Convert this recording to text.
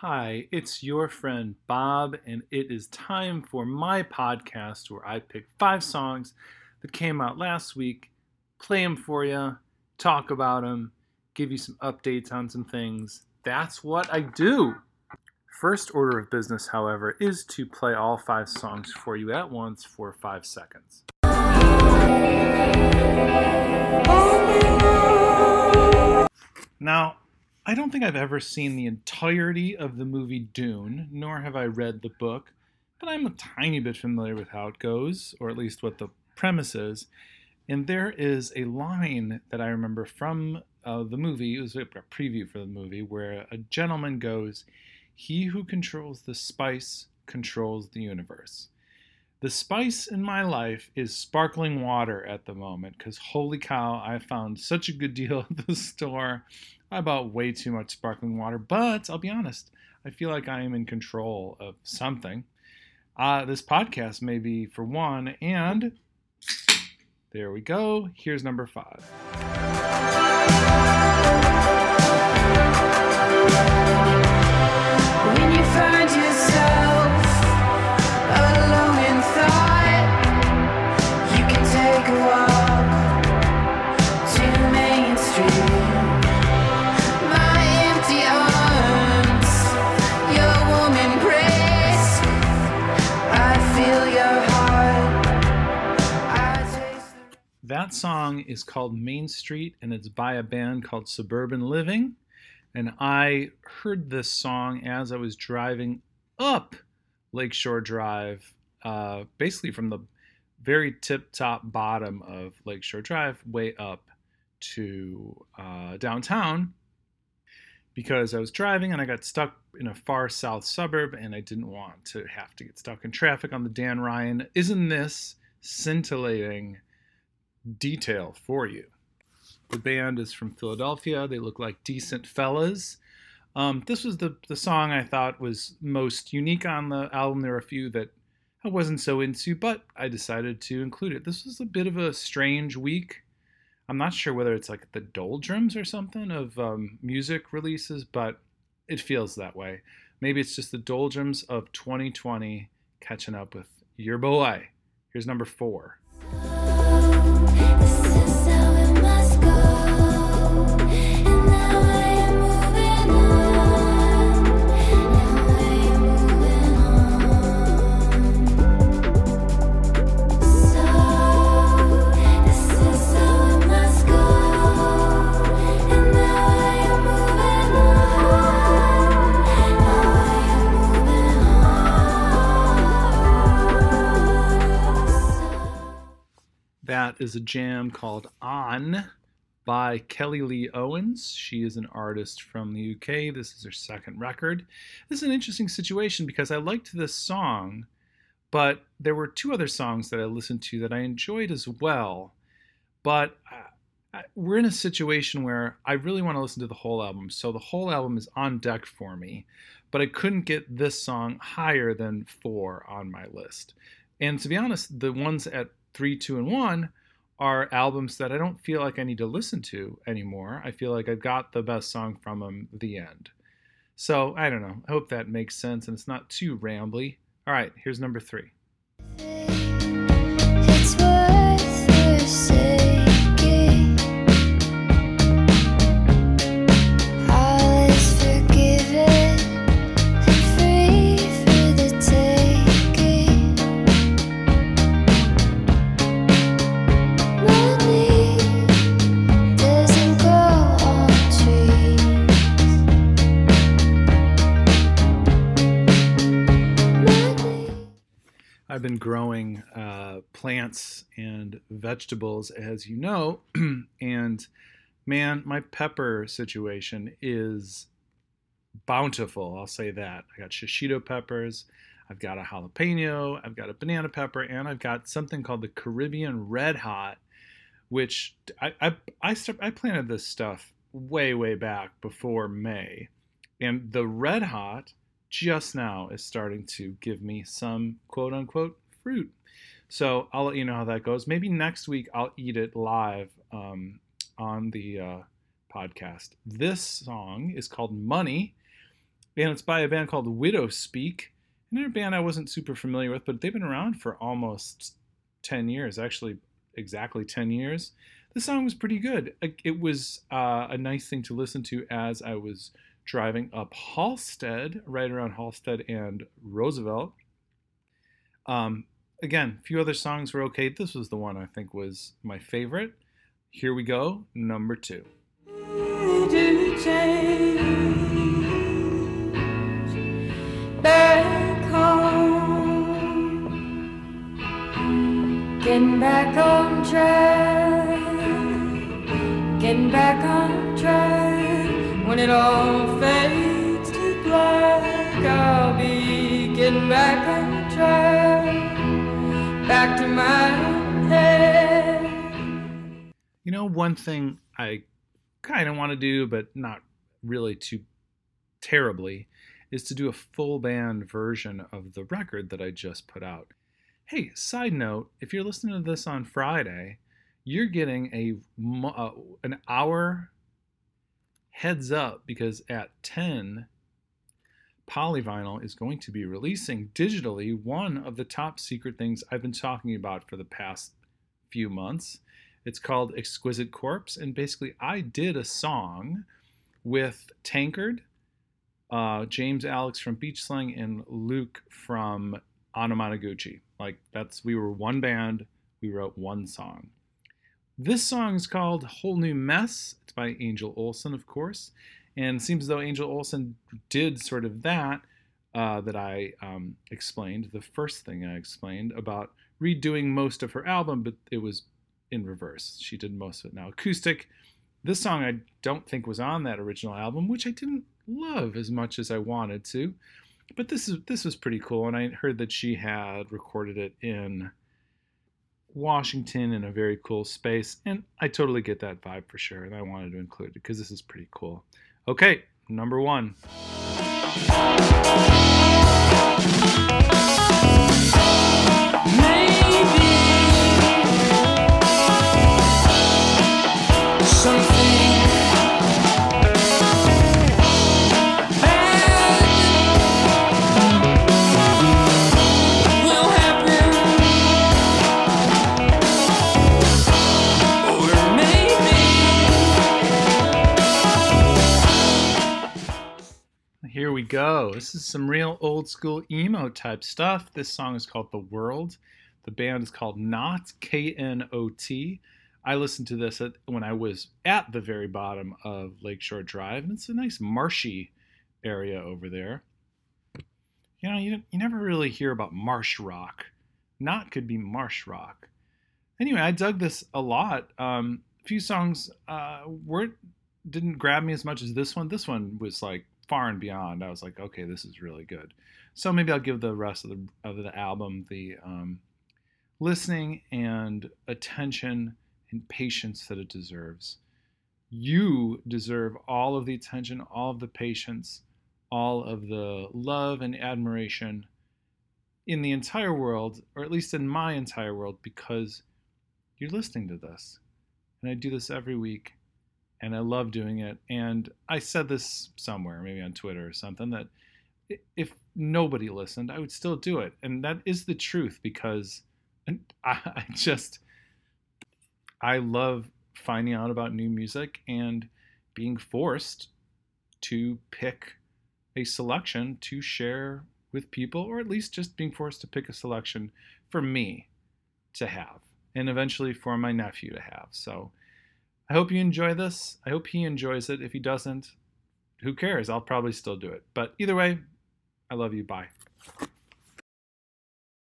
Hi, it's your friend Bob, and it is time for my podcast where I pick five songs that came out last week, play them for you, talk about them, give you some updates on some things. That's what I do. First order of business, however, is to play all five songs for you at once for five seconds. Now, I don't think I've ever seen the entirety of the movie Dune, nor have I read the book, but I'm a tiny bit familiar with how it goes, or at least what the premise is. And there is a line that I remember from uh, the movie, it was a preview for the movie, where a gentleman goes, He who controls the spice controls the universe. The spice in my life is sparkling water at the moment because holy cow, I found such a good deal at the store. I bought way too much sparkling water, but I'll be honest, I feel like I am in control of something. Uh, this podcast may be for one, and there we go. Here's number five. That song is called Main Street and it's by a band called Suburban Living. And I heard this song as I was driving up Lakeshore Drive, uh, basically from the very tip top bottom of Lakeshore Drive, way up to uh, downtown because I was driving and I got stuck in a far south suburb and I didn't want to have to get stuck in traffic on the Dan Ryan. Isn't this scintillating detail for you? The band is from Philadelphia. They look like decent fellas. Um, this was the, the song I thought was most unique on the album. There are a few that I wasn't so into, but I decided to include it. This was a bit of a strange week. I'm not sure whether it's like the doldrums or something of um, music releases, but it feels that way. Maybe it's just the doldrums of 2020 catching up with your boy. Here's number four. This is a jam called On by Kelly Lee Owens. She is an artist from the UK. This is her second record. This is an interesting situation because I liked this song, but there were two other songs that I listened to that I enjoyed as well. But uh, we're in a situation where I really want to listen to the whole album. So the whole album is on deck for me, but I couldn't get this song higher than four on my list. And to be honest, the ones at three, two, and one are albums that I don't feel like I need to listen to anymore. I feel like I've got the best song from them, The End. So I don't know. I hope that makes sense and it's not too rambly. All right, here's number three. I've been growing uh, plants and vegetables, as you know, and man, my pepper situation is bountiful. I'll say that. I got shishito peppers, I've got a jalapeno, I've got a banana pepper, and I've got something called the Caribbean Red Hot, which I I I, start, I planted this stuff way way back before May, and the Red Hot just now is starting to give me some quote unquote fruit. So I'll let you know how that goes. Maybe next week I'll eat it live um, on the uh, podcast. This song is called Money. And it's by a band called Widowspeak. And they're a band I wasn't super familiar with, but they've been around for almost 10 years, actually, exactly 10 years. The song was pretty good. It- It was uh, a nice thing to listen to as I was driving up Halsted, right around Halsted and Roosevelt. Um, again, a few other songs were okay. This was the one I think was my favorite. Here we go, number two. back home. Getting back on track, getting back on. When it all fades to black, I'll be getting back on track, back to my head. You know, one thing I kind of want to do, but not really too terribly, is to do a full band version of the record that I just put out. Hey, side note, if you're listening to this on Friday, you're getting a uh, an hour heads up because at 10 Polyvinyl is going to be releasing digitally one of the top secret things I've been talking about for the past few months. It's called Exquisite Corpse, and basically, I did a song with Tankard, uh, James Alex from Beach Slang, and Luke from Anamanaguchi. Like that's we were one band. We wrote one song. This song is called Whole New Mess. It's by Angel Olsen, of course, and seems as though Angel Olsen did sort of that uh, that I um, explained. The first thing I explained about redoing most of her album, but it was in reverse. She did most of it now acoustic. This song I don't think was on that original album, which I didn't love as much as I wanted to. But this is this was pretty cool, and I heard that she had recorded it in Washington in a very cool space, and I totally get that vibe for sure, and I wanted to include it because this is pretty cool. Okay, number one. Go. This is some real old school emo type stuff. This song is called The World. The band is called Knot, K N O T. I listened to this at, when I was at the very bottom of Lakeshore Drive, and it's a nice marshy area over there. You know, you, you never really hear about marsh rock. Knot could be marsh rock. Anyway, I dug this a lot. Um, a few songs uh, weren't didn't grab me as much as this one. This one was like far and beyond. I was like, okay, this is really good. So maybe I'll give the rest of the of the album the um, listening and attention and patience that it deserves. You deserve all of the attention, all of the patience, all of the love and admiration in the entire world, or at least in my entire world, because you're listening to this. And I do this every week and I love doing it. And I said this somewhere, maybe on Twitter or something, that if nobody listened, I would still do it. And that is the truth because I, just, I love finding out about new music and being forced to pick a selection to share with people, or at least just being forced to pick a selection for me to have, and eventually for my nephew to have. So I hope you enjoy this. I hope he enjoys it. If he doesn't, who cares? I'll probably still do it. But either way, I love you. Bye.